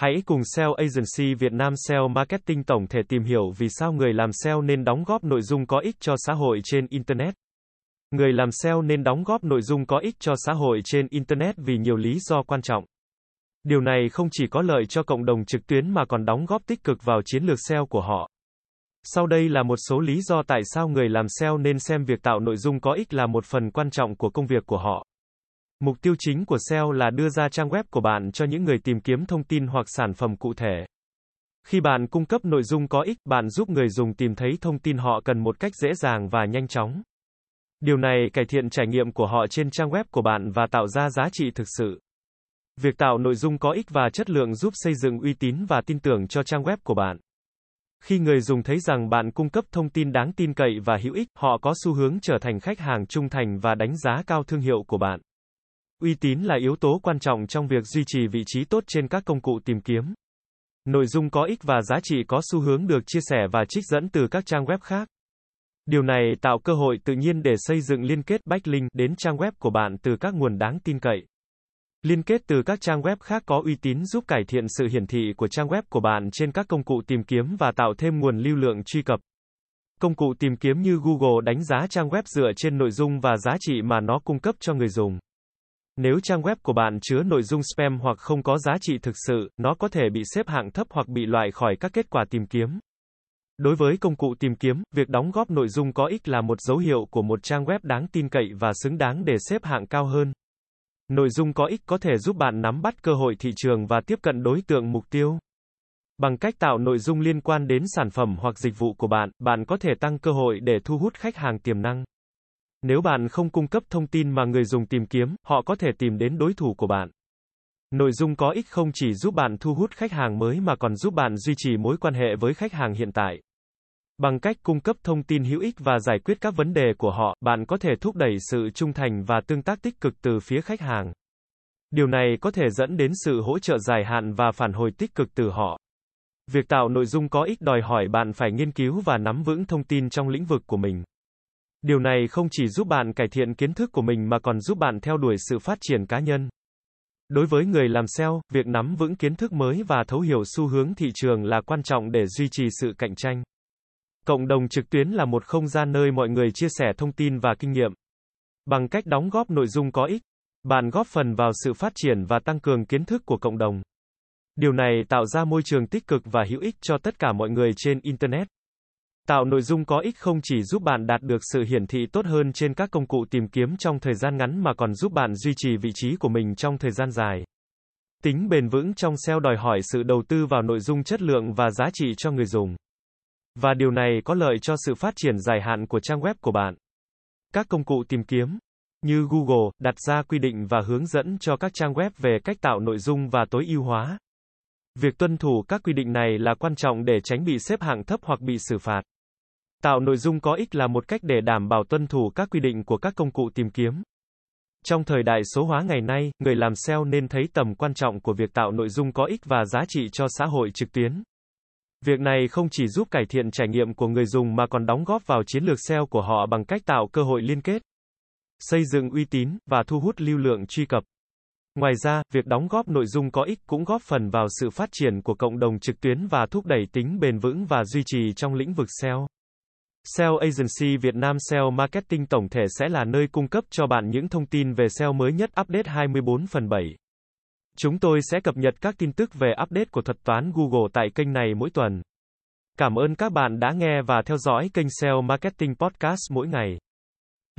Hãy cùng SEO Agency Việt Nam SEO Marketing tổng thể tìm hiểu vì sao người làm SEO nên đóng góp nội dung có ích cho xã hội trên Internet. Người làm SEO nên đóng góp nội dung có ích cho xã hội trên Internet vì nhiều lý do quan trọng. Điều này không chỉ có lợi cho cộng đồng trực tuyến mà còn đóng góp tích cực vào chiến lược SEO của họ. Sau đây là một số lý do tại sao người làm SEO nên xem việc tạo nội dung có ích là một phần quan trọng của công việc của họ. Mục tiêu chính của SEO là đưa ra trang web của bạn cho những người tìm kiếm thông tin hoặc sản phẩm cụ thể. Khi bạn cung cấp nội dung có ích, bạn giúp người dùng tìm thấy thông tin họ cần một cách dễ dàng và nhanh chóng. Điều này cải thiện trải nghiệm của họ trên trang web của bạn và tạo ra giá trị thực sự. Việc tạo nội dung có ích và chất lượng giúp xây dựng uy tín và tin tưởng cho trang web của bạn. Khi người dùng thấy rằng bạn cung cấp thông tin đáng tin cậy và hữu ích, họ có xu hướng trở thành khách hàng trung thành và đánh giá cao thương hiệu của bạn. Uy tín là yếu tố quan trọng trong việc duy trì vị trí tốt trên các công cụ tìm kiếm. Nội dung có ích và giá trị có xu hướng được chia sẻ và trích dẫn từ các trang web khác. Điều này tạo cơ hội tự nhiên để xây dựng liên kết backlink đến trang web của bạn từ các nguồn đáng tin cậy. Liên kết từ các trang web khác có uy tín giúp cải thiện sự hiển thị của trang web của bạn trên các công cụ tìm kiếm và tạo thêm nguồn lưu lượng truy cập. Công cụ tìm kiếm như Google đánh giá trang web dựa trên nội dung và giá trị mà nó cung cấp cho người dùng. Nếu trang web của bạn chứa nội dung spam hoặc không có giá trị thực sự, nó có thể bị xếp hạng thấp hoặc bị loại khỏi các kết quả tìm kiếm. Đối với công cụ tìm kiếm, việc đóng góp nội dung có ích là một dấu hiệu của một trang web đáng tin cậy và xứng đáng để xếp hạng cao hơn. Nội dung có ích có thể giúp bạn nắm bắt cơ hội thị trường và tiếp cận đối tượng mục tiêu. Bằng cách tạo nội dung liên quan đến sản phẩm hoặc dịch vụ của bạn, bạn có thể tăng cơ hội để thu hút khách hàng tiềm năng. Nếu bạn không cung cấp thông tin mà người dùng tìm kiếm, họ có thể tìm đến đối thủ của bạn. Nội dung có ích không chỉ giúp bạn thu hút khách hàng mới mà còn giúp bạn duy trì mối quan hệ với khách hàng hiện tại. Bằng cách cung cấp thông tin hữu ích và giải quyết các vấn đề của họ, bạn có thể thúc đẩy sự trung thành và tương tác tích cực từ phía khách hàng. Điều này có thể dẫn đến sự hỗ trợ dài hạn và phản hồi tích cực từ họ. Việc tạo nội dung có ích đòi hỏi bạn phải nghiên cứu và nắm vững thông tin trong lĩnh vực của mình. Điều này không chỉ giúp bạn cải thiện kiến thức của mình mà còn giúp bạn theo đuổi sự phát triển cá nhân. Đối với người làm SEO, việc nắm vững kiến thức mới và thấu hiểu xu hướng thị trường là quan trọng để duy trì sự cạnh tranh. Cộng đồng trực tuyến là một không gian nơi mọi người chia sẻ thông tin và kinh nghiệm. Bằng cách đóng góp nội dung có ích, bạn góp phần vào sự phát triển và tăng cường kiến thức của cộng đồng. Điều này tạo ra môi trường tích cực và hữu ích cho tất cả mọi người trên Internet. Tạo nội dung có ích không chỉ giúp bạn đạt được sự hiển thị tốt hơn trên các công cụ tìm kiếm trong thời gian ngắn mà còn giúp bạn duy trì vị trí của mình trong thời gian dài. Tính bền vững trong SEO đòi hỏi sự đầu tư vào nội dung chất lượng và giá trị cho người dùng. Và điều này có lợi cho sự phát triển dài hạn của trang web của bạn. Các công cụ tìm kiếm như Google đặt ra quy định và hướng dẫn cho các trang web về cách tạo nội dung và tối ưu hóa. Việc tuân thủ các quy định này là quan trọng để tránh bị xếp hạng thấp hoặc bị xử phạt. Tạo nội dung có ích là một cách để đảm bảo tuân thủ các quy định của các công cụ tìm kiếm. Trong thời đại số hóa ngày nay, người làm SEO nên thấy tầm quan trọng của việc tạo nội dung có ích và giá trị cho xã hội trực tuyến. Việc này không chỉ giúp cải thiện trải nghiệm của người dùng mà còn đóng góp vào chiến lược SEO của họ bằng cách tạo cơ hội liên kết, xây dựng uy tín và thu hút lưu lượng truy cập. Ngoài ra, việc đóng góp nội dung có ích cũng góp phần vào sự phát triển của cộng đồng trực tuyến và thúc đẩy tính bền vững và duy trì trong lĩnh vực SEO. SEO Agency Việt Nam SEO Marketing tổng thể sẽ là nơi cung cấp cho bạn những thông tin về SEO mới nhất update 24 phần 7. Chúng tôi sẽ cập nhật các tin tức về update của thuật toán Google tại kênh này mỗi tuần. Cảm ơn các bạn đã nghe và theo dõi kênh SEO Marketing Podcast mỗi ngày.